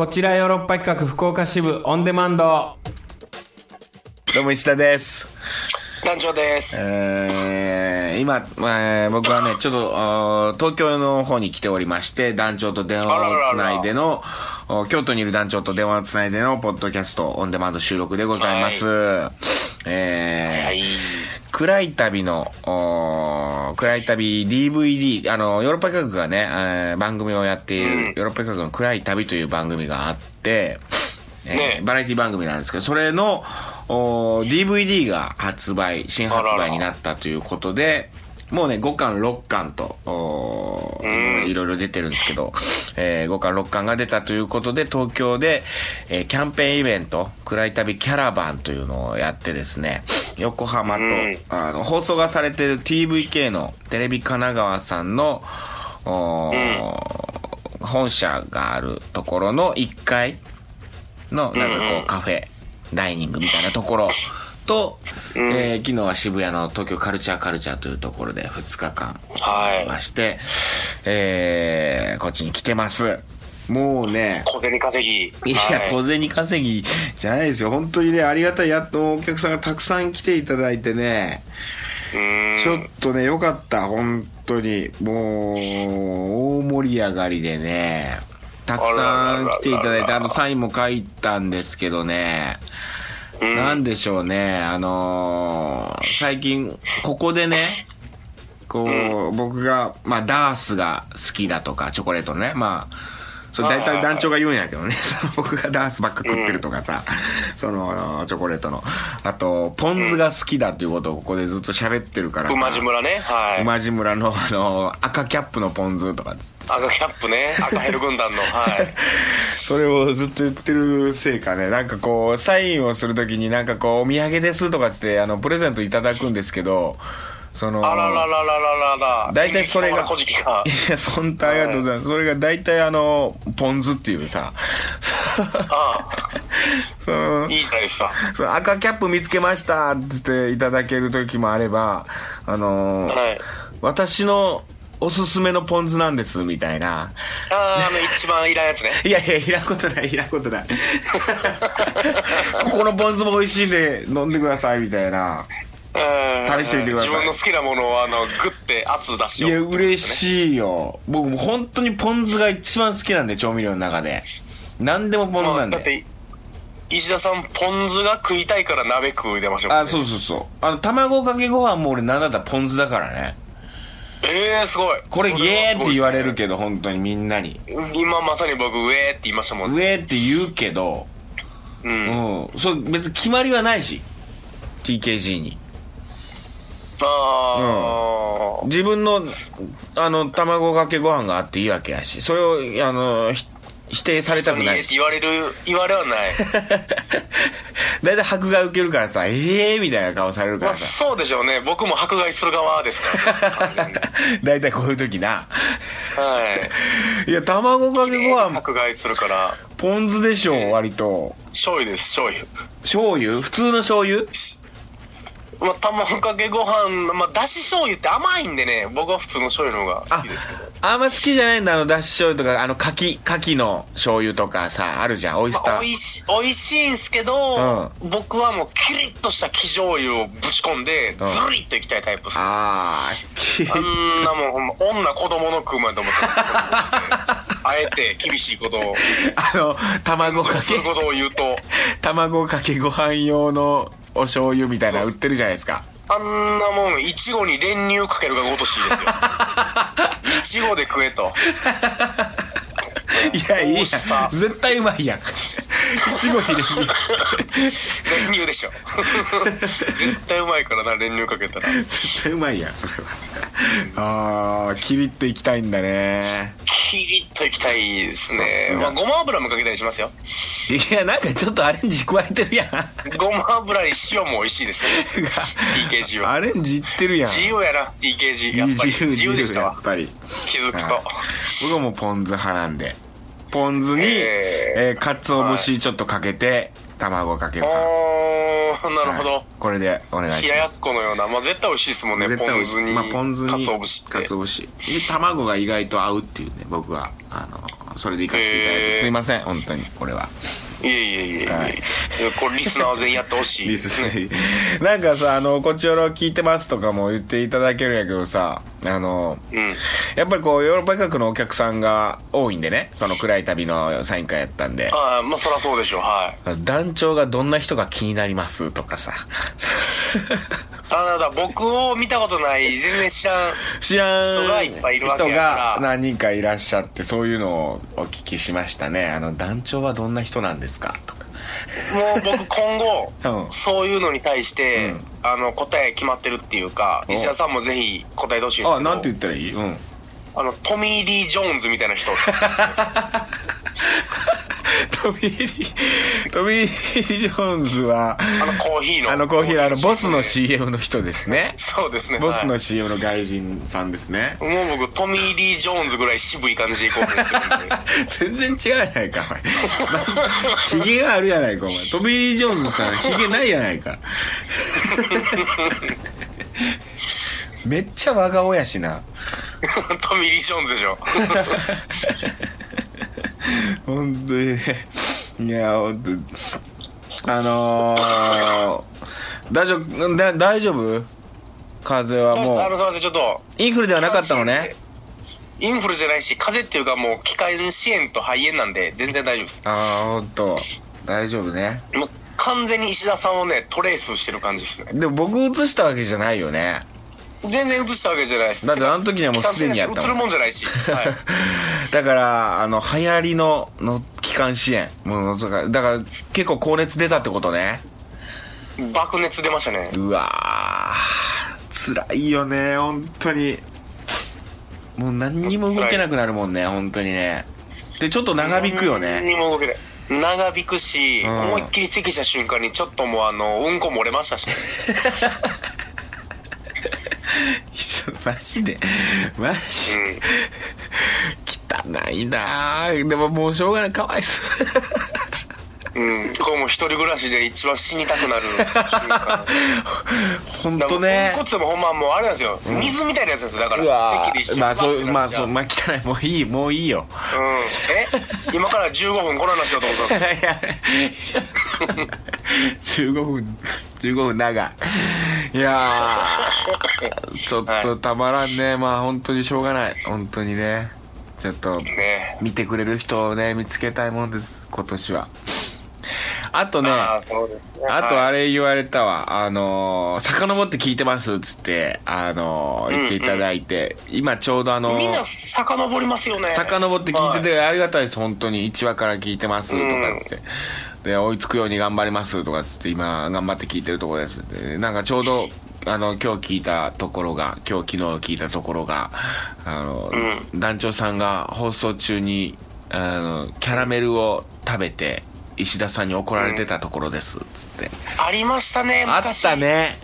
こちらヨーロッパ企画福岡支部オンデマンド。どうも石田です。団長です。えー、今、えー僕はね、ちょっと、東京の方に来ておりまして、団長と電話をつないでの、お京都にいる団長と電話をつないでの、ポッドキャストオンデマンド収録でございます。えーはい。暗い旅の、暗い旅 DVD、あの、ヨーロッパ企画がね、えー番組をやっている、うん。ヨーロッパ企画の暗い旅という番組があって、えーね。バラエティ番組なんですけど、それの、DVD が発売、新発売になったということで、もうね、5巻、6巻と、いろいろ出てるんですけど、え5巻、6巻が出たということで、東京で、えーキャンペーンイベント、暗い旅キャラバンというのをやってですね、横浜と、うん。あの、放送がされている TVK のテレビ神奈川さんの、本社があるところの1階の、なんかこう、カフェ、ダイニングみたいなところと、うんえー昨日は渋谷の東京カルチャーカルチャーというところで2日間はい。まして、えー、こっちに来てます。もうね、小銭稼ぎ。いや、はい小銭稼ぎじゃないですよ。本当にね、ありがたい。やっとお客さんがたくさん来ていただいてね。ちょっとね、よかった。本当に。もう、大盛り上がりでね、たくさん来ていただいて、あの、サインも書いたんですけどね、うんなんでしょうね、あのー最近、ここでね、こう、僕が、まあ、ダースが好きだとか、チョコレートのね、まあ、それ大体団長が言うんやけどね、僕がダースばっか食ってるとかさ、その、チョコレートの。あと、ポン酢が好きだっていうことをここでずっと喋ってるから。馬路村ね。はい。馬路村の、あの、赤キャップのポン酢とか赤キャップね。赤ヘル軍団の。はい。それをずっと言ってるせいかね、なんかこう、サインをするときになんかこう、お土産ですとかつって、あの、プレゼントいただくんですけど、その、あららららららら。大体それが、い。や、本当ありがとうございます。それが大体あの、ポン酢っていうさ、あ そのあ、いいじゃないですか。その赤キャップ見つけましたって言っていただける時もあれば、あのーはい。私のおすすめのポン酢なんです、みたいな。ああ、あの、一番いらんやつね。いやいや、いらんことない、いらんことない。ここのポン酢も美味しいんで飲んでください、みたいな。うん試してみてください自分の好きなものを、あの、グッて圧出しいや、よう。嬉しいよ。僕も本当にポン酢が一番好きなんで、調味料の中で。何でもポン酢なんで。まあだって、石田さん、ポン酢が食いたいから鍋食う出ましょう、あ、そうそうそう。あの、卵かけご飯も俺なんだったらポン酢だからね。ええー、すごい。これイエーって言われるけけど、本当にみんなに。今まさに僕、ウェーって言いましたもんね。上って言うけど、う。うんん。そう、別に決まりはないし。TKG に。ああ、自分の、あの、卵かけご飯があっていいわけやし、それを、あの、ひ否定されたくないし。言われる、言われはない。だいたい迫害受けるからさ、ええー、みたいな顔されるかまあ、らさ。そうでしょうね。僕も迫害する側ですから、完全にだいたいこういう時な。はい。いや、卵かけご飯、迫害するから、ポン酢でしょ、割と。醤油です、醤油。醤油？普通の醤油？まあ、卵かけご飯、まあ、だし醤油って甘いんでね、僕は普通の醤油の方が好きですけど。あんま好きじゃないんだ、あの、だし醤油とか、あの、牡蠣、牡蠣の醤油とかさ、あるじゃん、オイスタまあ、ー。美味しい、美味しいんすけど、僕はもうキリッとした生醤油をぶち込んで、うんズリッといきたいタイプです。あー、あんなもんほんま、女子供の食うまいと思ってますけど あえて厳しいことを、あの、卵かけする、ことを言うと、卵かけご飯用のお醤油みたいなの売ってるじゃないですか。あんなもん、いちごに練乳かけるがごとしいですよ。いちごで食えと。いや、いいやん。絶対うまいやん。いちごに練乳。練乳でしょ。絶対うまいからな、練乳かけたら。絶対うまいやん、それは。あー、キリッといきたいんだね。キリッといきたいですさねまあ、ごま油もかけたりしますよ。いや、なんかちょっとアレンジ加えてるやん。ごま油に塩も美味しいですね。TKG は。アレンジいってるやん。自由やな、TKG。やっぱり。自由、自由でしたわっ。ぱり。気づくと。僕はもうポン酢派なんで。ポン酢に、えーえー、かつお節ちょっとかけて、卵かけご飯。おー、なるほど。はいこれでお願いしま冷ややっこのような、まあ絶対美味しいですもんね、す。絶対美味しい。ポン酢に。まあ、ポン酢に、かつお節って。かつお節で、卵が意外と合うっていうね、僕は、あの、それで行かせていただいて、へーすいません本当にこれはいえいえいえいえ、はい。これリスナー全員やってほしい。リス なんかさあのこっちよろ聞いてますとかも言っていただけるんやけどさあのうん。やっぱりこうヨーロッパ企画のお客さんが多いんでねその暗い旅のサイン会やったんで。ああまあそりゃそうでしょう。はい。団長がどんな人が気になりますとかさただだ僕を見たことない全然知らん知らん人がいっぱいいるわけや人から。が何人かいらっしゃってそういうのをお聞きしましたね。あの団長はどんな人なんですか？とか。もう僕今後、うん。そういうのに対して、うん。あの答え決まってるっていうかお石田さんもぜひ答えてほしいんですけど。あなんて言ったらいい？うん。あのトミー・リー・ジョーンズみたいな人 トミーリートミージョーンズはあのコーヒーのあのコーヒーのあのボスのシ CM の人ですね。そうですね。ボスのはい CM の外人さんですね。もう僕トミー・リー・ジョーンズぐらい渋い感じでいこうと思ってるんで。全然違うやないかお前。ヒゲがあるやないかお前。トミー・リー・ジョーンズさんヒゲないやないか。めっちゃ和顔やしな。トミー・リー・ジョーンズでしょ 本当にね。いや本当に。あのー、大丈夫？だ大丈夫？風邪はそうあのもすいませんちょっと。うインフルではなかったのね。インフルじゃないし風邪っていうかもう気管支炎と肺炎なんで全然大丈夫です。ああ本当大丈夫ね。もう完全に石田さんをねトレースしてる感じですね。でも僕映したわけじゃないよね全然映したわけじゃないです。だってあの時にはもうすでにやった映るもんじゃないし、はい、だからあの流行りのの気管支炎もうだからだから結構高熱出たってことね爆熱出ましたねうわー辛いよね本当にもう何にも動けなくなるもんね本当にねでちょっと長引くよ何ねにも動けない長引くし、うん思いっきり咳した瞬間にちょっともうあのうんこ漏れましたしね マジで。マジ。うん。汚いなあでももうしょうがない。かわいそう。うん、これもう一人暮らしで一番死にたくなる。本当ね。ポンコツもほんまもうあれなんですよ、水みたいなやつですよ。だからうわ咳で一緒にまあそうまあそうまあ汚い。もういいもういいよ。うん。え？今から15分この話しようと思ってたんですよ15 分15分長い。いやー ちょっとたまらんね。まあ本当にしょうがない。本当にね。ちょっとね。見てくれる人をね見つけたいもんです。今年は。あとねあとはい。あれ言われたわ、あのー、遡って聞いてますっつって、あのー、言っていただいて、今ちょうどあのー、みんな遡りますよね。遡って聞いてて、はありがたいです、本当に。1話から聞いてます、とかって。で、追いつくように頑張ります、とかっつって、今、頑張って聞いてるところです。で、なんかちょうど、あの、今日聞いたところが、今日昨日聞いたところが、あの、団長さんが放送中に、あの、キャラメルを食べて、石田さんに怒られてたところです、つって。ありましたねあっ昔たね。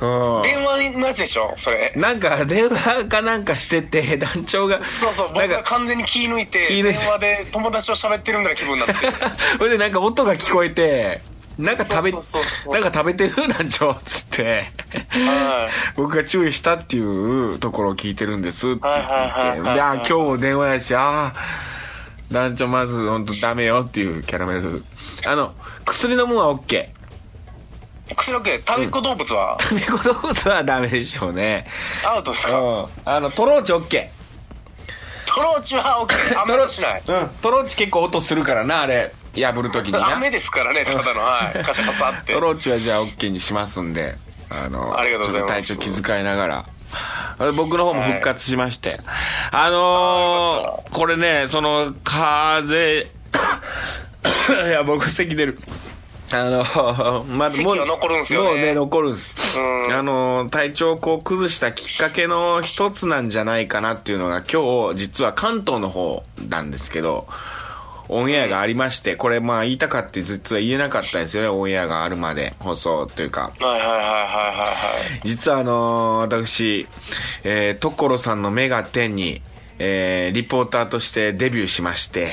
うん。電話のやつでしょそれ。なんか電話かなんかしてて、団長が、そうそう僕なんか、が完全に気抜いて気抜いて。電話で友達と喋ってるみたいな気分になって。それでなんか音が聞こえて、なんか食べ、そうそうそうなんか食べてる？団長っつって、は僕が注意したっていうところを聞いてるんですって言って、はいはいはいはいで、あ、今日も電話やし、ああ、団長まず本当ダメよっていうキャラメル。あの、薬飲むのは OK。薬 OK 食べっ子動物は？猫動物はダメでしょうね。アウトですか？うん。あの、トローチ OK。トローチは OK 雨はしないうん。トローチ結構音するからな、あれ。破るときにな。雨ですからねただのはいカシャカサって トローチはじゃあ OK にしますんで、あの、ありがとうございます体調気遣いながら。僕の方も復活しまして。あのー、これね、その、風邪、いや、僕咳出る。あの、ま咳は残るんすよねもうね、残るんです。うんあの、体調をこう崩したきっかけの一つなんじゃないかなっていうのが今日、実は関東の方なんですけど、オンエアがありまして、これまあ言いたかって実は言えなかったんですよね、オンエアがあるまで、放送というか。はいはいはいはいはいはい実はあのー私、えー、所さんのメガテンに、えー、リポーターとしてデビューしまして、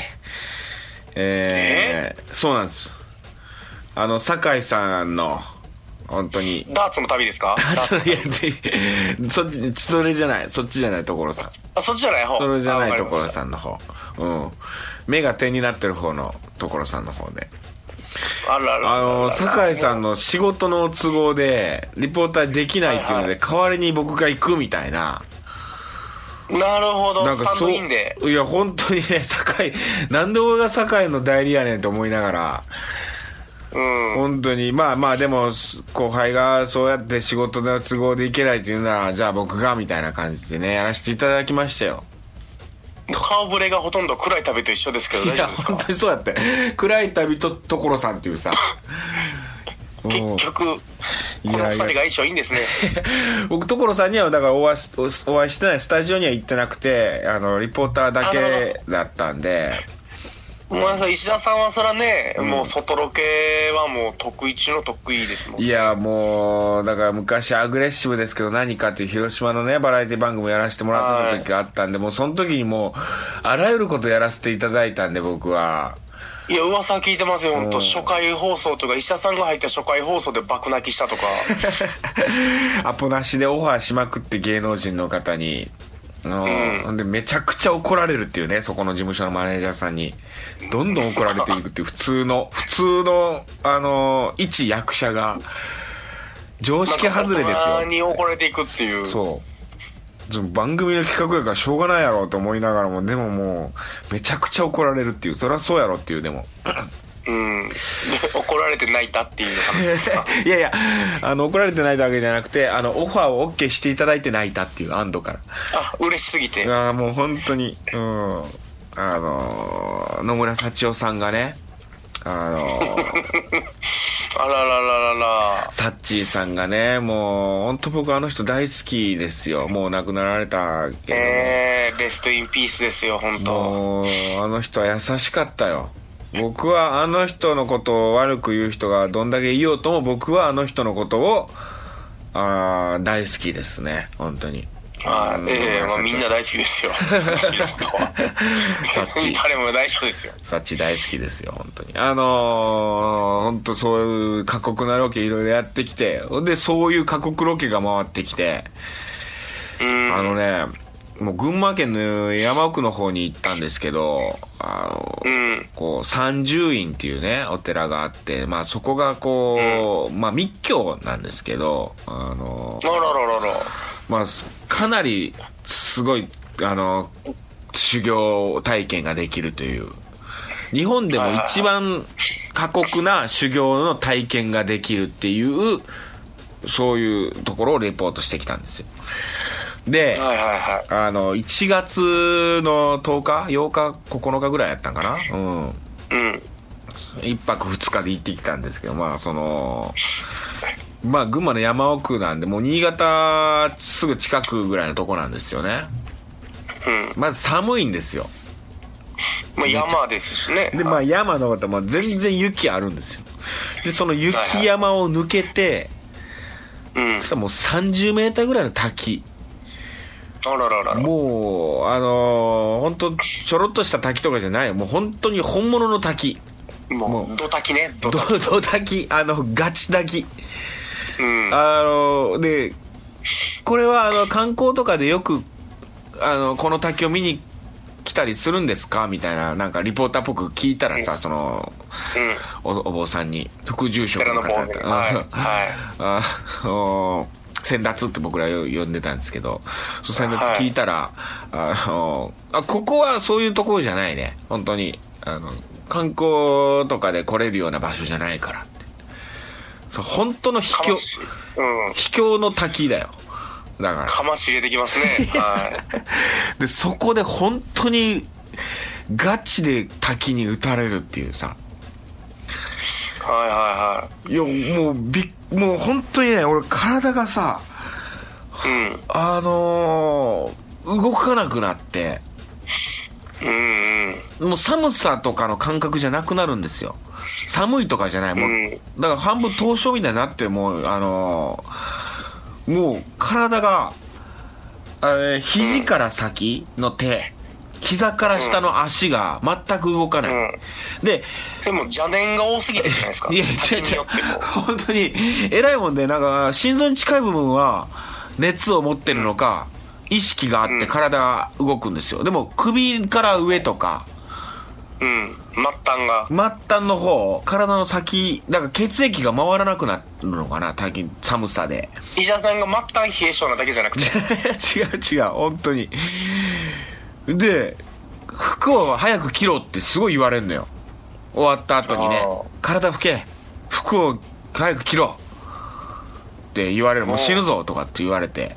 えー、そうなんです。あの、酒井さんの、本当に、ダーツの旅ですか？ダーツいやでそっち、それじゃない、そっちじゃない所さん。あそっちじゃない方それじゃないあわかりました所さんの方。うん。目が点になってる方の所さんの方で。あららあの、酒井さんの仕事の都合で、リポーターできないっていうのはいはで、代わりに僕が行くみたいな。なるほど、なんかそう。いや、本当にね、酒井、なんで俺が酒井の代理やねんと思いながら、うん。本当に、まあまあ、でも、後輩がそうやって仕事の都合で行けないっていうなら、じゃあ僕が、みたいな感じでね、やらせていただきましたよ。顔ぶれがほとんど暗い旅と一緒ですけど、いや、大丈夫ですか？本当にそうやって。暗い旅と所さんっていうさ。うん結局、こいやいやの二人が相性いいんですね。僕所さんにはだからお会いお会いしてないスタジオには行ってなくてあのリポーターだけだったんでもうさ石田さんはそらね、もう外ロケはもう得意中の得意ですもん。いやもうだから昔アグレッシブですけど何かっていう広島のねバラエティ番組やらせてもらってた時があったんで、もうその時にもうあらゆることやらせていただいたんで僕はいや、噂聞いてますよ、本当うん初回放送とか、石田さんが入った初回放送で爆泣きしたとか。アポなしでオファーしまくって芸能人の方に。うん。ほんでめちゃくちゃ怒られるっていうねそこの事務所のマネージャーさんに。どんどん怒られていくっていう普通の普通のあの一役者が常識外れですよ。に怒られていくっていう。そう。番組の企画やからしょうがないやろと思いながらもでももうめちゃくちゃ怒られるっていう。そりゃそうやろっていうでもうん。で、怒られて泣いたっていう話ですか？いやいやあの怒られてないだけじゃなくてあのオファーを OK していただいて泣いたっていう安堵からあ、嬉しすぎて。ああもう本当にうんあのー野村幸男さんがねあのー あららららら。サッチーさんがねもう本当僕あの人大好きですよもう亡くなられたけども、えー、レストインピースですよ、本当もうあの人は優しかったよ僕はあの人のことを悪く言う人がどんだけ言おうとも僕はあの人のことをあー大好きですね本当にあのええまあ、みんな大好きですよ。サッチのことはサッチ誰も大丈夫ですよ。サッチ大好きですよ本当にあのー、本当そういう過酷なロケいろいろやってきてでそういう過酷ロケが回ってきてうん。あのねもう群馬県の山奥の方に行ったんですけどあのうん。こう三十院っていうねお寺があってまあそこがこう、まあ密教なんですけどあのあらららら。まあかなりすごいあの修行体験ができるという日本でも一番過酷な修行の体験ができるっていうそういうところをレポートしてきたんですよで、はいはいはあの1月の10日8日9日ぐらいやったんかな？うんい。うん。1泊2日で行ってきたんですけどまあそのまあ群馬の山奥なんでもう新潟すぐ近くぐらいのとこなんですよねうん。まず寒いんですよまあ、山ですしね。でまあ山の方も全然雪あるんですよでその雪山を抜けてうん。そしたらもう30メーターぐらいの滝。もうあのー、本当ちょろっとした滝とかじゃないよもう本当に本物の滝もう、ドタキね、ドどタキ。ど 滝あのガチ滝うん。あのでこれはあの観光とかでよくあのこの滝を見に来たりするんですか？みたいななんかリポーターっぽく聞いたらさそのうん。おお坊さんに副住職寺の坊主に。はい。はい。あの先達って僕らよ呼んでたんですけどそう先達聞いたら、あのあここはそういうところじゃないね。本当に。あの観光とかで来れるような場所じゃないからって。そう本当の秘境うん。秘境の滝だよ。だから。かまし入れてきますね。はい。でそこで本当にガチで滝に打たれるっていうさはいはいやもうびっもう本当にね俺体がさい。うん。あのー動かなくなってうんうん。もう寒さとかの感覚じゃなくなるんですよ寒いとかじゃないもう、うんだから半分凍傷みたいになってもうあのーもう体が、えー肘から先の手膝から下の足が全く動かない、うんでそれも邪念が多すぎてじゃないですか。いや違う違う。本当に偉いもんでなんか心臓に近い部分は熱を持ってるのか、意識があって体が動くんですよ。でも首から上とか、うん。末端が。末端の方、体の先、だから血液が回らなくなるのかな、最近寒さで。医者さんが末端冷え性なだけじゃなくて。違う違う、本当に。で、服を早く着ろってすごい言われるのよ。終わった後にね体拭け、服を早く着ろって言われる。もう死ぬぞとかって言われて。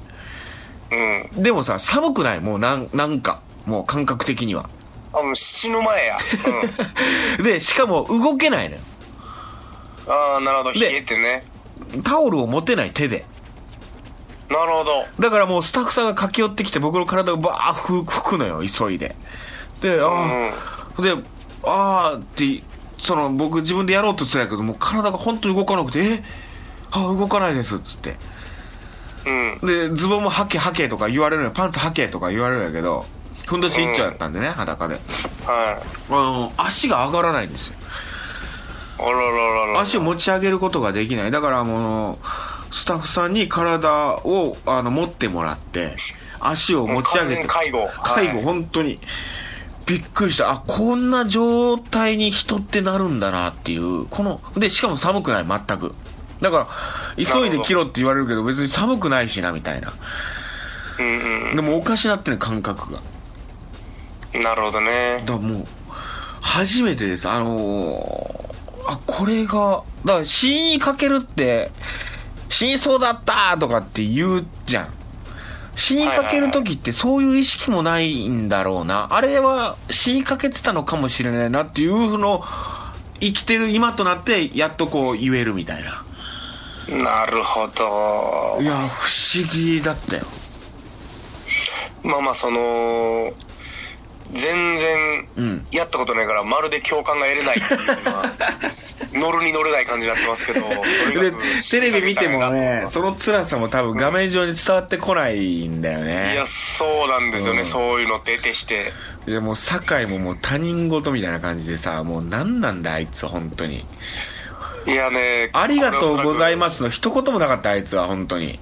うん。でもさ、寒くない？もうなん、なんか、もう感覚的には。あ、もう死ぬ前や。うん。で、しかも動けないのよ。ああ、なるほど。で冷えてね。タオルを持てない手で。なるほど。だからもうスタッフさんが駆け寄ってきて僕の体をバー拭拭くのよ、急いで。で、ああ、で、ああって、その僕自分でやろうとつらいけど、もう体が本当に動かなくて、え？あ動かないですっつって。うん。で、ズボンも履け履けとか言われるのよ。パンツ履けとか言われるんやけど、ふんどし一丁やったんでね、裸で。はい。あの、足が上がらないんですよ。あらららら。足を持ち上げることができない。だからもう、スタッフさんに体をあの持ってもらって、足を持ち上げて。介護介護、はい本当に。びっくりした。あ、こんな状態に人ってなるんだなっていう。この、で、しかも寒くない、全く。だから、急いで着ろって言われるけど、別に寒くないしな、みたいな。うんでもおかしなってる感覚が。うん。なるほどね。だもう、初めてです。あのーあ、これが、だから死にかけるって、死にそうだったとかって言うじゃん。死にかける時ってそういう意識もないんだろうな。あれは死にかけてたのかもしれないなっていうのを生きてる今となってやっとこう言えるみたいな。なるほどい。や、不思議だったよ。まあまあ、その、全然うん。やったことないから、まるで共感が得れないっていうのは、乗るに乗れない感じになってますけど、でテレビ見てもね、そその辛さも多分画面上に伝わってこないんだよね。いや、そうなんですよね、うんそういうのって得てして。いやもう酒井ももう他人事みたいな感じでさもう何なんだあいつ本当にいやね、ありがとうございす。ますの一言もなかったあいつは本当に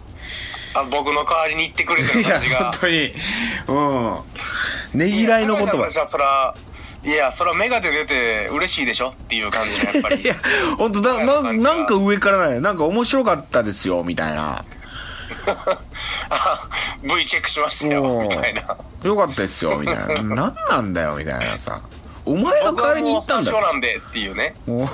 あ僕の代わりに言ってくれてる感じが。本当に。うん。ねぎらいの言葉いやじゃあそら、いや、そら目が出てて嬉しいでしょっていう感じのやっぱり。いや本当だななんか上からないなんか面白かったですよみたいな。あ V チェックしましたよ、もうみたいな。よかったですよみたいな。何なんだよみたいなさ。お前が僕は代わりにもうスタジオ言ったんだよなんでっていうね。もう。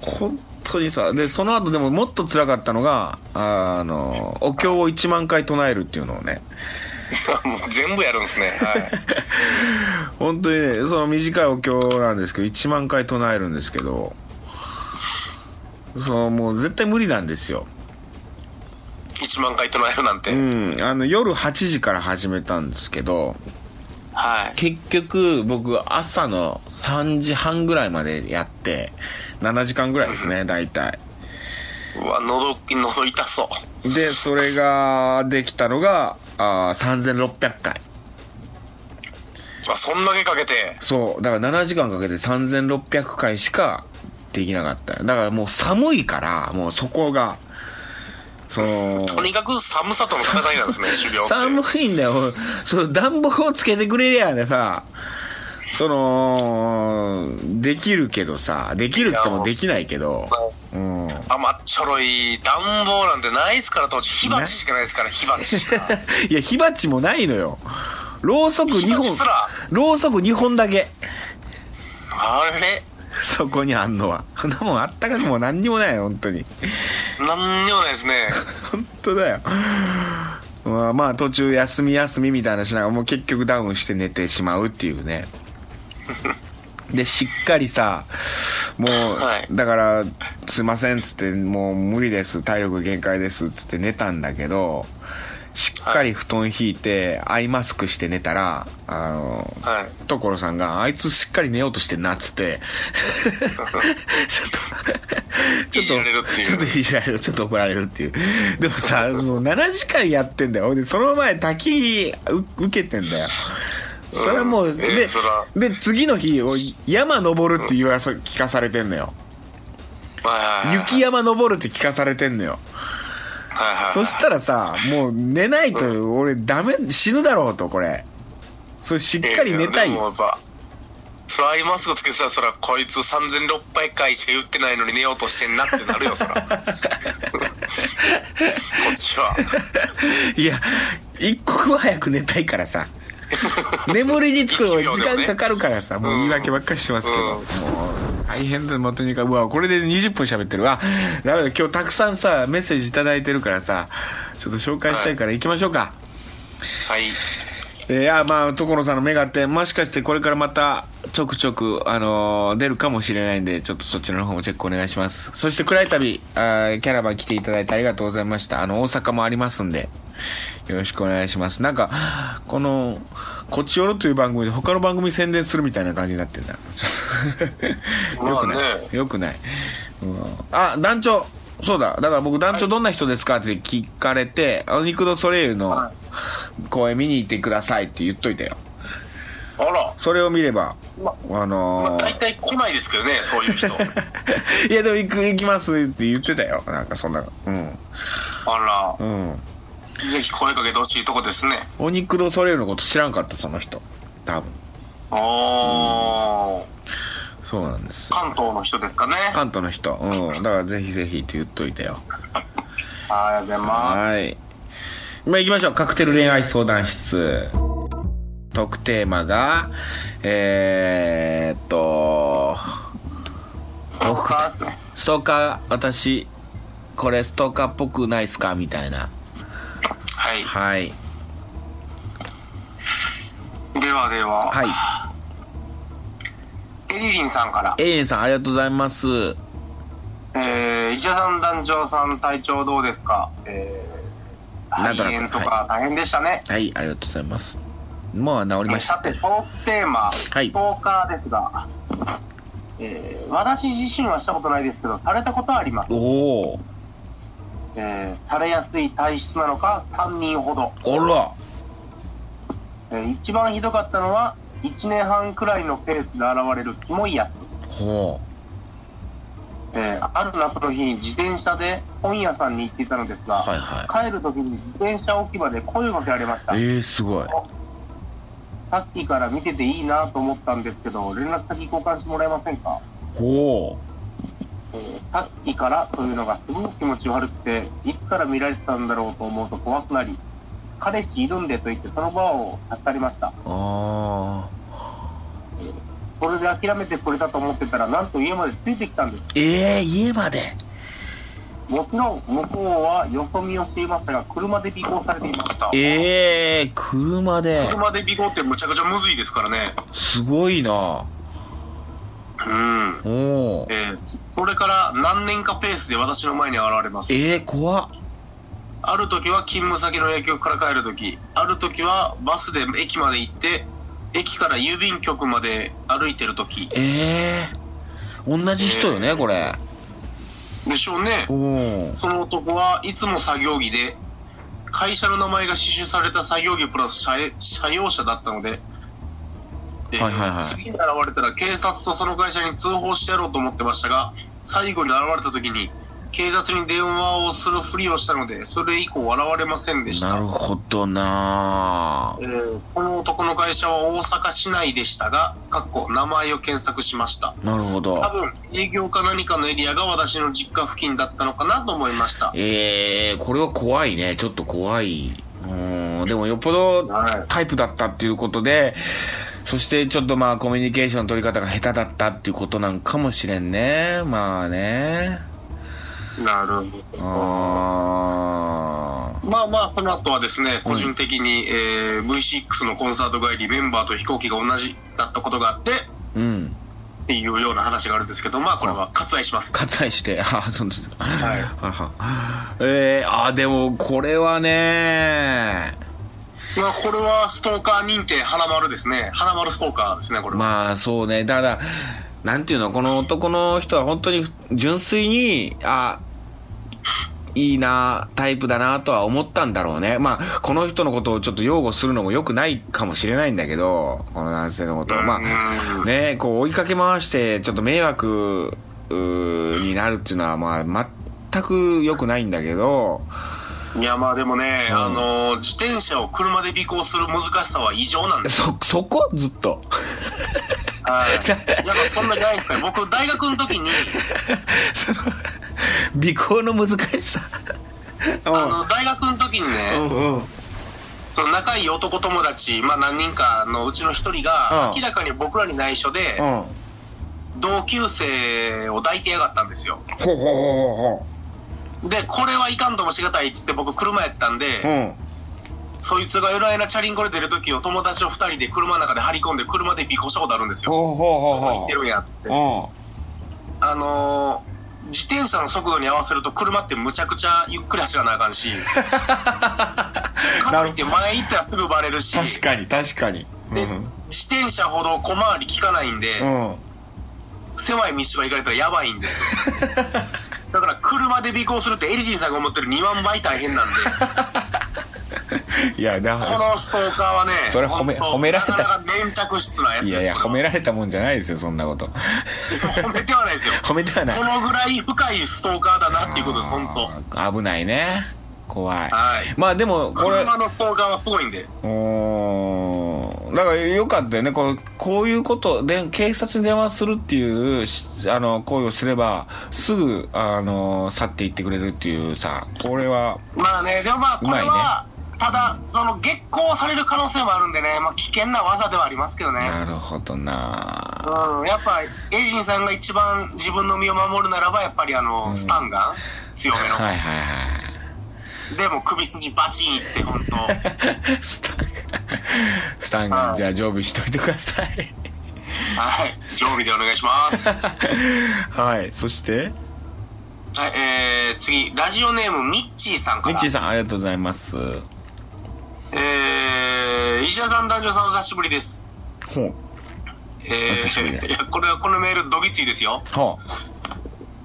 本当にさでその後でももっと辛かったのがあのお経を1万回唱えるっていうのをね もう全部やるんですね。はい。本当にねその短いお経なんですけど1万回唱えるんですけどそのもう絶対無理なんですよ1万回唱えるなんて。うんあの夜8時から始めたんですけどはい。結局僕朝の3時半ぐらいまでやって7時間ぐらいですね大体うわ、喉、喉痛そでそれができたのがあー3600回う。あ、そんだけかけて。そうだから7時間かけて3600回しかできなかったよだからもう寒いからもうそこがそのとにかく寒さとの戦いなんですね、修行。寒いんだよその暖房をつけてくれりゃねさそのできるけどさできるって言ってもできないけど。うん。甘っちょろい暖房なんてないですから、当時。火鉢しかないですから、火鉢しか。いや火鉢もないのよ。ろうそく2本ろうそく2本だけ。あれ？そこにあんのは。そんなもんあったかくも何にもないよ本当に。なんにもないですね。本当だよ。まあまあ途中休み休みみたいなしながらもう結局ダウンして寝てしまうっていうね でしっかりさもう、はいだから「すいません」っつって「もう無理です体力限界です」っつって寝たんだけどしっかり布団引いてアイマスクして寝たらあのはい。所さんが、あいつしっかり寝ようとしてんなっつって、ちょっと、いじられるっていうちょっといじられる、ちょっと怒られるっていう。でもさ、もう7時間やってんだよ。で、その前滝う受けてんだよ。それはもう、うんえでで、次の日、山登るって言わさ、聞かされてんのよ。はいはいはい。雪山登るって聞かされてんのよ。はいはい。そしたらさもう寝ないと俺ダメ死ぬだろうとこれそれしっかり寝たいやでもやっぱ、それアイマスクつけてたら、そら、こいつ3600回しか言ってないのに寝ようとしてんなってなるよ、そら。こっちは。いや一刻は早く寝たいからさ 眠りにつくの時間かかるからさ、もう言い訳ばっかりしてますけど、もう大変だもうとにかく。うわこれで20分喋ってる。わダメだ今日たくさんさメッセージ頂いてるからさちょっと紹介したいから行きましょうか、はい。えー、あまあ所さんの目があってもしかしてこれからまたちょくちょく、あのー出るかもしれないんでちょっとそちらの方もチェックお願いします。そして暗い旅あーキャラバン来ていただいてありがとうございました。あの大阪もありますんでよろしくお願いします。なんかこの「こっちおろ」という番組で他の番組宣伝するみたいな感じになってるな よくない、よくない、うん。あ団長。そうだ。だから僕団長どんな人ですかって聞かれて、お肉ドソレイユのは公演見に行ってくださいって言っといたよあら。それを見ればまあまのあ、大体来ないですけどね、そういう人。あ いやでも行く行きますって言ってたよなんかそんなうんらう。んぜひ声かけてほしいとこですね。お肉ドソレイユのこと知らんかったその人多分おー。そうなんです関東の人ですかね。関東の人うんだからぜひぜひって言っといたよ ありがとうございまはい。まあ行きましょう。カクテル恋愛相談室。特テーマが、えー、っと、す。そうかですね。ストーカー、私、これストーカーっぽくないっすか？みたいな。はい。はい。ではでは、はい。エリリンさんから。エイリンさん、ありがとうございます。えー、石田さん、団長さん、体調どうですか？えー、なんとなくとか大変でしたね。はい、ありがとうございます。もう治りましたさ。て、トークテーマ、はいストーカーですが、えー、私自身はしたことないですけど、されたことはあります。おー。えー、されやすい体質なのか、3人ほど。あら。えー、一番ひどかったのは、1年半くらいのペースで現れるキモいやつ。ほえー、ある夏の日に自転車で本屋さんに行っていたのですう。が、はいは帰る時に自転車置き場で声をかけられました。い。えー、すごい。さっきから見てていいなと思ったんですけど、連絡先交換してもらえませんか？ほえーさっきからというのがすごく気持ち悪くて、いつから見られてたんだろうと思うと怖くなり、彼氏いるんでと言ってその場を立ち去りました。う。あそれで諦めてくれたと思ってたら、なんと家までついてきたんです。ー。えー、家まで。もちろん、向こうはよそ見をしていましたが、車で尾行されていました。えー、車で。車で尾行ってむちゃくちゃむずいですからね。すごいなうん。おー。えーそれから何年かペースで私の前に現れます。えー、怖っ。ある時は勤務先の薬局から帰る時、ある時はバスで駅まで行って、駅から郵便局まで歩いてる時。えー、同じ人よね、これ。でしょうね。その男はいつも作業着で、会社の名前が刺繍された作業着プラス車車用車だったので、えーはいはいはい。次に現れたら警察とその会社に通報してやろうと思ってましたが、最後に現れた時に、警察に電話をするふりをしたので、それ以降笑われませんでした。なるほどなえーこの男の会社は大阪市内でしたが、かっこ名前を検索しました。なるほど多。分、営業か何かのエリアが私の実家付近だったのかなと思いました。えー、これは怖いね。ちょっと怖い。うん、でもよっぽどはいタイプだったっていうことで、そしてちょっとまあコミュニケーション取り方が下手だったっていうことなんかもしれんね。まあね。なるほあど。まあまあ、その後はですね、個人的に、えー V6 のコンサート帰り、メンバーと飛行機が同じだったことがあって、ーうん。っていうような話があるんですけど、まあこれは割愛します。割愛して、あそうですか。はい えー、あでもこれはね、まあこれはストーカー認定花丸ですね。花丸ストーカーですね、これは。まあそうね、ただ、なんていうの、この男の人は本当に純粋に、あ、いいな、タイプだなとは思ったんだろうね。まあ、この人のことをちょっと擁護するのも良くないかもしれないんだけど、この男性のこと。を。まあ、ね、こう追いかけ回して、ちょっと迷惑になるっていうのは、まあ、全く良くないんだけど、いやまあでもね、うん。あの自転車を車で尾行する難しさは異常なんですそそこ？ずっとはい。いやそんなないですね。僕大学の時に その尾行の難しさあの大学の時にね、うんうんその仲いい男友達、まあ何人かのうちの一人が、うん明らかに僕らに内緒で、うん同級生を抱いてやがったんですよ。ほうほうほうほで、これはいかんともしがたいっつって僕車やったんで、ううんそいつが夜な夜なチャリンコで出る時を友達と二人で車の中で張り込んで車で尾行したことあるんですよ。ほうほうほう行ってるんやっつって。うあのー自転車の速度に合わせると車ってむちゃくちゃゆっくり走らなあかんし、かといって前行ったらすぐバレるし、確かに確かに。で自転車ほど小回り効かないんで、狭い道が行かれたらやばいんですよ。だから車で尾行するってエリリーさんが思ってる2万倍大変なんで、いやだこのストーカーはね、それ褒め褒められた。なかなか粘着質なやついやいや褒めらられたもんじゃないですよそんなこと。褒めてはないですよ。褒めてはない。そのぐらい深いストーカーだなっていうことです、本当。危ないね。怖い。はい。まあでもこれ。車のストーカーはすごいんで。うー。んだからよかったよね。こうこういうことで警察に電話するっていうしあの行為をすればすぐあの去っていってくれるっていうさこれは。まあね、でもまあ、これは、ただ、その、激行される可能性もあるんでね、まあ、危険な技ではありますけどね。なるほどなうん、やっぱ、エリリンさんが一番自分の身を守るならば、やっぱりあの、スタンガン強めの。はいはいはいでも、首筋バチンいって、本 当スタンガンスタンガンじゃあ常備しといてくださいはい。常備でお願いします。はい、はいそして？えー、次、ラジオネーム、ミッチーさんから。ミッチーさんありがとうございますえー、石田さん、男女さん、お久しぶりです。ほう。えー、お久しぶりです。いや、これは、このメール、どぎついですよ。ほう。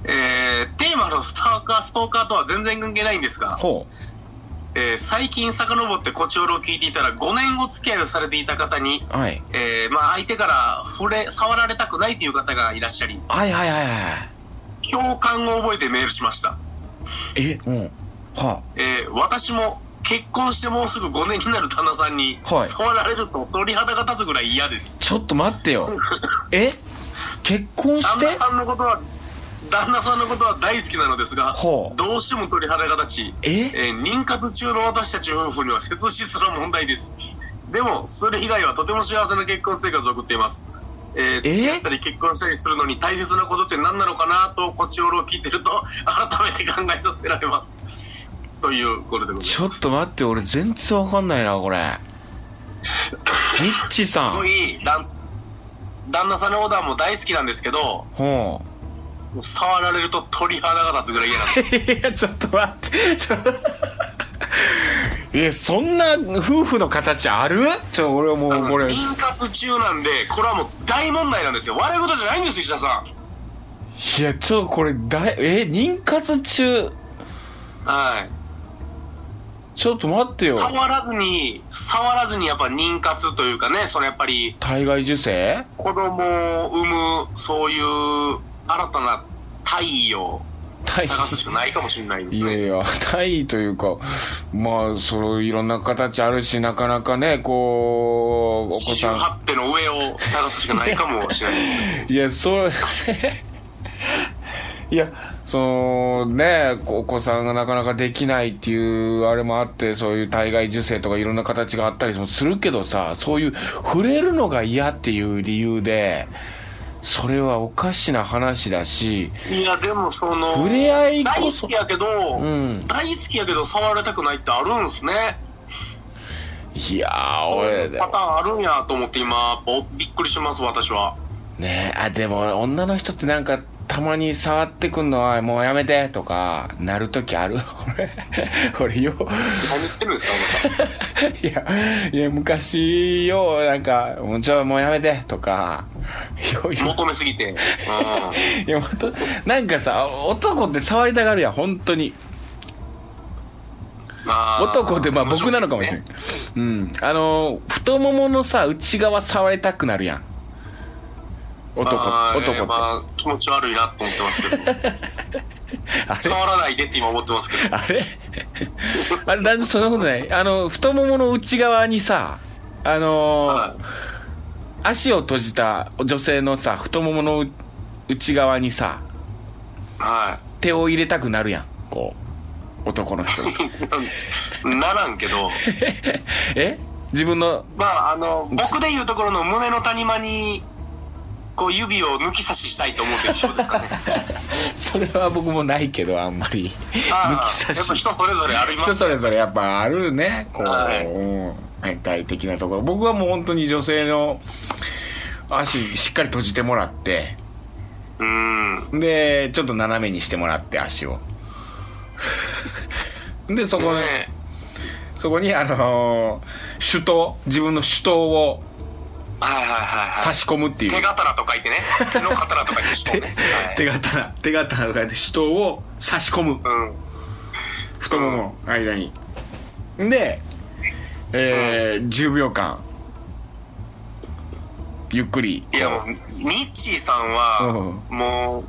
えー、テーマのスターカー、ストーカーとは全然関係ないんですが、ほえー最近遡ってコチオロを聞いていたら5年お付き合いをされていた方に、うはい。えーまあ、相手から触れ触られたくないという方がいらっしゃりはいはいはいはい。共感を覚えてメールしました、えうん。はえー私も結婚してもうすぐ5年になる旦那さんにはい。触られると鳥肌が立つぐらい嫌です。ちょっと待ってよ。え？結婚して？旦那さんのことは旦那さんのことは大好きなのですがほう。どうしても鳥肌が立ちえ？えー妊活中の私たち夫婦には切実な問題です。でもそれ以外はとても幸せな結婚生活を送っています。えー、え？付き合ったり結婚したりするのに大切なことって何なのかなとこちおろを聞いてると改めて考えさせられますということでございます。ちょっと待って俺全然わかんないなこれ。ミッチさすごんい旦旦那さんのオーダーも大好きなんですけどほ触られると鳥肌が立つぐらい嫌なん いやちょっと待って。ちょっと いやそんな夫婦の形ある？ちょ俺もうこれ。妊活中なんでこれはもう大問題なんですよ。笑い事じゃないんですよ石田さん。いやちょこれだいえ妊活中？はいちょっと待ってよ触らずに、触らずにやっぱ妊活というかね、そのやっぱり体外受精？子供を産む、そういう新たな体位を体探すしかないかもしれないですね。いやいや、体位というか、まあ、そのいろんな形あるし、なかなかね、こう、お子四さん。十八手の上を探すしかないかもしれないですね。いや、それ、いや、そのね、お子さんがなかなかできないっていうあれもあって、そういう体外受精とかいろんな形があったりもするけどさ、そういう触れるのが嫌っていう理由で、それはおかしな話だし、いや、でもその、触れ合いこ大そ好きやけど、ん大好きやけど触られたくないってあるんすね。いやー、俺パターンあるんやと思って今、おびっくりします、私は。ねえ、あ、でも女の人ってなんか、たまに触ってくんのはもうやめてとか、なるときある？俺、俺よ、何言ってるんですか。いや、いや、昔よ、なんか、もうちょ、もうやめてとか、求めすぎて。うん。いや、なんかさ、男って触りたがるやん、本当に。男ってまあ僕なのかもしれん。うん。あの、太もものさ、内側触りたくなるやん。男、男って。まあ、気持ち悪いなと思ってますけど。触らないでって今思ってますけど。あれ？あれ、大丈夫そんなことない？あの、太ももの内側にさ、あのーはい足を閉じた女性のさ、太ももの内側にさ、は手を入れたくなるやん。こう、男の人。い。ならんけど、え？自分の、まあ、あの、僕で言うところの胸の谷間に、こう指を抜き差ししたいと思ってる人ですかね。それは僕もないけど、あんまり。抜き差ああ、やっぱし。人それぞれあります人それぞれやっぱあるね、こう、はいうん変態的なところ。僕はもう本当に女性の足しっかり閉じてもらって、うーん。で、ちょっと斜めにしてもらって、足を。で、そこねね、そこに、あのー手刀、自分の手刀をはいはいはいはい。差し込むっていう。手刀と書いてね。手の刀と書いて人ね。手刀、手刀とかで手刀を差し込む。はい。うん。太ももの間に。で、えー10秒間、ゆっくり。いやもう、ミッチーさんは、もう、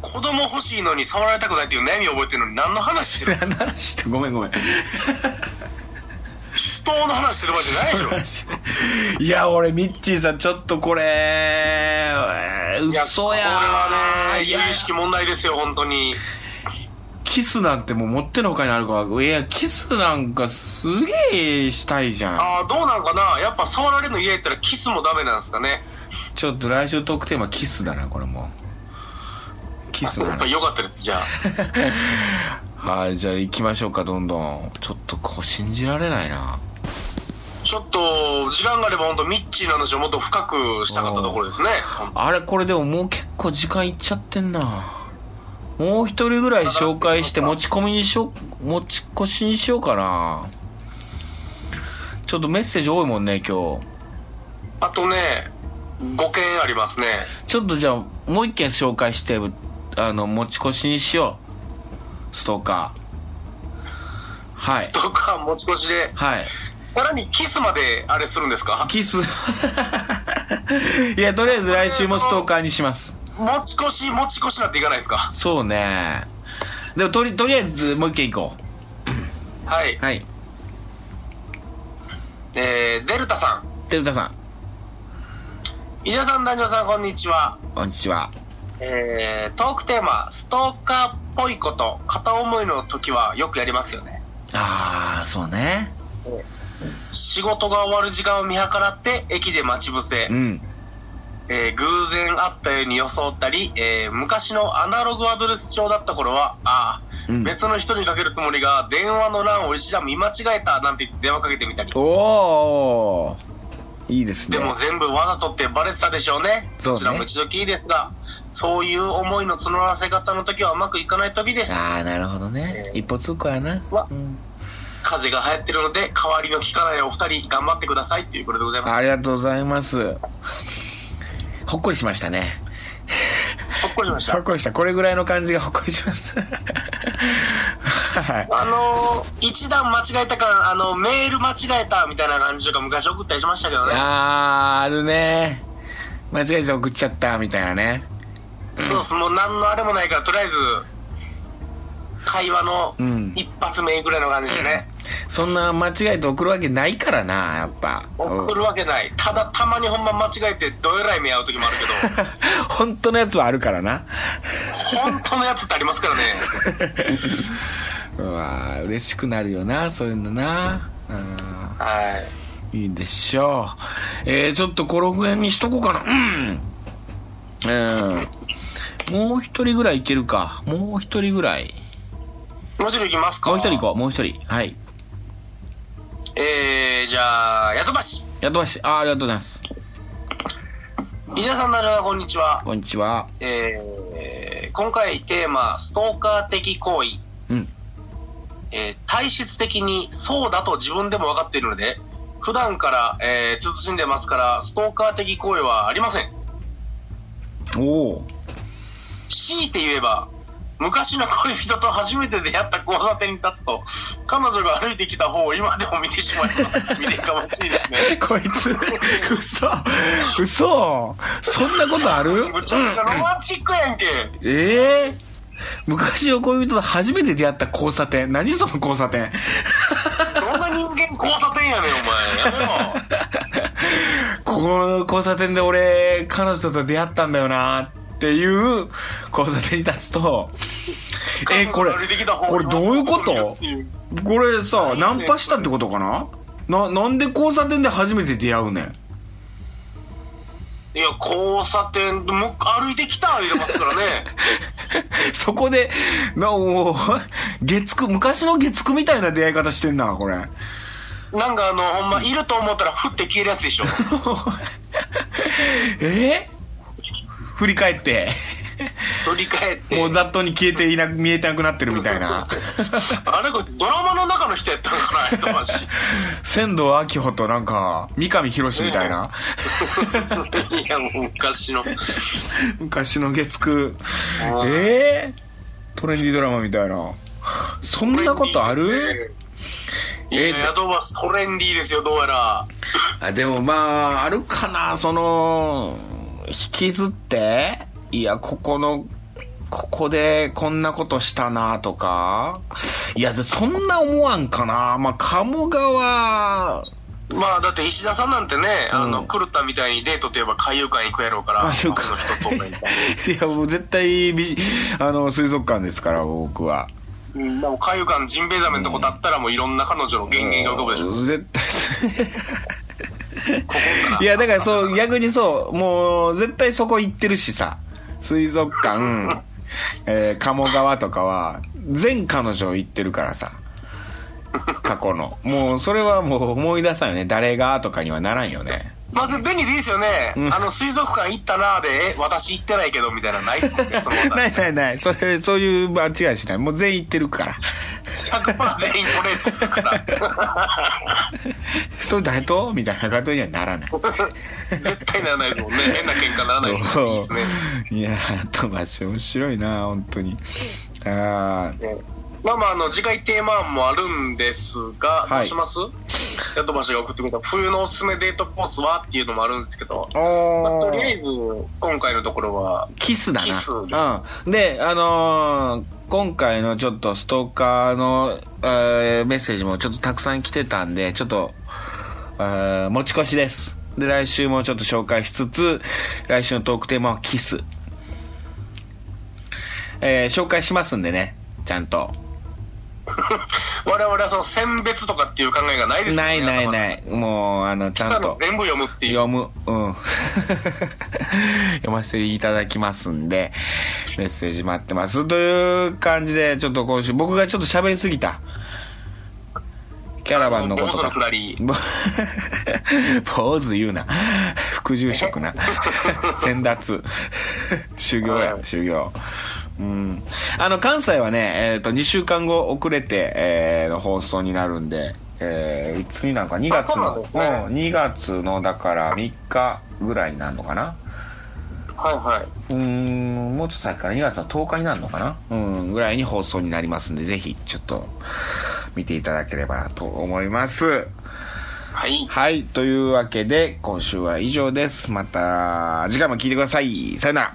子供欲しいのに触られたくないっていう悩みを覚えてるのに何の話してる 何の話してごめんごめん。手刀の話してる場合じゃないでしょ。いや、俺、ミッチーさん、ちょっとこれ、え嘘やこれはね、有意識問題ですよ、本当に。キスなんてもう持ってのほかにあるから、いや、キスなんかすげえしたいじゃん。ああ、どうなんかなやっぱ触られるの嫌やったらキスもダメなんですかね。ちょっと来週トークテーマ、キスだな、これもう。キスの話。やっぱ良かったです、じゃあ。はい、じゃあ行きましょうか、どんどん。ちょっとこう、信じられないな。ちょっと、時間があれば本当ミッチーの話をもっと深くしたかったところですね。あれ、これでももう結構時間いっちゃってんな。もう一人ぐらい紹介して持ち込みにしよう、持ち越しにしようかな。ちょっとメッセージ多いもんね、今日。あとね、5件ありますね。ちょっとじゃあ、もう一件紹介して、あの、持ち越しにしよう。ストーカー。はい。とか持ち越しで、はい。さらにキスまであれするんですか？キス。いや、とりあえず来週もストーカーにします。持ち越し、持ち越しなっていかないですか？そうね。でも、とり、とりあえずもう一件行こはい。う。はい。えー、デルタさん。テルタさん、伊者さん、男女さん、こんにちは。こんにちは。えー、トークテーマ、ストーカーっぽいこと、片思いの時はよくやりますよね。あー、そうね。仕事が終わる時間を見計らって、駅で待ち伏せ。うん。えー偶然会ったように装ったり、えー昔のアナログアドレス帳だった頃は、ああ、うん別の人にかけるつもりが、電話の欄を一段見間違えたなんて言って電話かけてみたり。おー。いいですね。でも全部わざとってバレてたでしょうね。そうねどちらも一度きりですが、そういう思いの募らせ方の時はうまくいかない時です。あー、なるほどね。一歩通行やな。わうん風邪が流行ってるので、代わりの効かないお二人頑張ってくださいっていうことでございます。ありがとうございます。ほっこりしましたね。ほっこりしましたほっ。こりした。これぐらいの感じがほっこりします。はい。あのー、一段間違えたから、あの、メール間違えたみたいな感じとか昔送ったりしましたけどね。あー、あるね。間違えて送っちゃった、みたいなね。そうっす、もう何のあれもないから、とりあえず、会話のうん一発目ぐらいの感じでね、そんな間違えて送るわけないからな、やっぱ。送るわけない。ただ、たまにほんま間違えて、どえらい目合う時もあるけど、本当のやつはあるからな。本当のやつってありますからね。うわー嬉しくなるよな、そういうのな。うんはい。いいでしょう。えー、ちょっとこの辺にしとこうかな。うん。うん。もう一人ぐらいいけるか。もう一人ぐらい。もう一人いきますか？もう一人行こう、もう一人。はい。えー、じゃあ、やとばし。やっとまし。あーありがとうございます。伊沢さん、なるこんにちは。こんにちは。えー、今回テーマ、ストーカー的行為。うん。えー体質的にそうだと自分でも分かっているので、普段から、えー、慎んでますから、ストーカー的行為はありません。おお。強いて言えば、昔の恋人と初めて出会った交差点に立つと、彼女が歩いてきた方を今でも見てしまいます。見てかましいですね。こいつ、嘘嘘そんなことある？むちゃくちゃロマンチックやんけ。ええ昔の恋人と初めて出会った交差点。何その交差点？どんな人間交差点やねん、お前。やめろ。この交差点で俺、彼女と出会ったんだよなっていう交差点に立つと、え、これ、これどういうこと？これさ、ナンパしたってことかな？な、なんで交差点で初めて出会うねん？いや、交差点、も歩いてきた言れますからね。そこで、な、もう、月9、昔の月9みたいな出会い方してんな、これ。なんかあの、ほんま、いると思ったら、ふって消えるやつでしょ。え？振り返って、振り返って。もうざっとに消えていな、見えてなくなってるみたいな。あれこいつドラマの中の人やったんかな、とマジ。仙道明穂となんか、三上博史みたいな。いや、もう昔の。昔の月9。えー、トレンディードラマみたいな。そんなことある？いや、ヤドバストレンディーですよ、どうやら。あでもまあ、あるかな、その、引きずって、いや、ここの、ここでこんなことしたなとか、いや、でそんな思わんかな。まあ、鴨川、まあ、だって石田さんなんてね、あの、うん狂ったみたいにデートといえば海遊館行くやろうから、海遊館僕の人とかいや、もう絶対ビ、あの、水族館ですから、僕は。うん、でも海遊館ジンベエザメのとこだったらもういろんな彼女の幻影が浮かぶでしょ。絶対。いや、だからそう、逆にそう、もう、絶対そこ行ってるしさ、水族館、えー鴨川とかは、全彼女行ってるからさ、過去の。もう、それはもう思い出さんよね。誰がとかにはならんよね。まず便利でいいですよね。うんあの、水族館行ったなーで、え、私行ってないけど、みたいなのないっすもんね、そのないないない。それ、そういう間違いしない。もう全員行ってるから。100%全員これするから。それ誰と？みたいなことにはならない。絶対ならないですもんね。変な喧嘩ならないですね。いやー、トマシ面白いな、本当に。あーねまあまあ、あの、次回テーマ案もあるんですが、はいどうします？ヤトバシが送ってくれた冬のおすすめデートコースはっていうのもあるんですけど、まあ、おとりあえーず、今回のところは、キスだな。キスうん。で、あのー今回のちょっとストーカーの、えーメッセージもちょっとたくさん来てたんで、ちょっと、えー持ち越しです。で、来週もちょっと紹介しつつ、来週のトークテーマはキス。えー紹介しますんでね、ちゃんと。我々はその選別とかっていう考えがないですよね。ないないい。ない。もう、あの、ちゃんと。全部読むっていう。読む。うん。読ませていただきますんで、メッセージ待ってます。という感じで、ちょっと今週、僕がちょっと喋りすぎた。キャラバンのことか。坊主言うな。副住職な。先達。修行やは、い修行。うん。あの、関西はね、えっ、と、2週間後遅れて、えーの放送になるんで、えーいつになんか2月の、ねうん2月の、だから3日ぐらいになるのかな？はいはい。うーん、もうちょっと先から2月の10日になるのかな？うん、ぐらいに放送になりますんで、ぜひ、ちょっと、見ていただければと思います。はい。はい。というわけで、今週は以上です。また、次回も聞いてください。さよなら。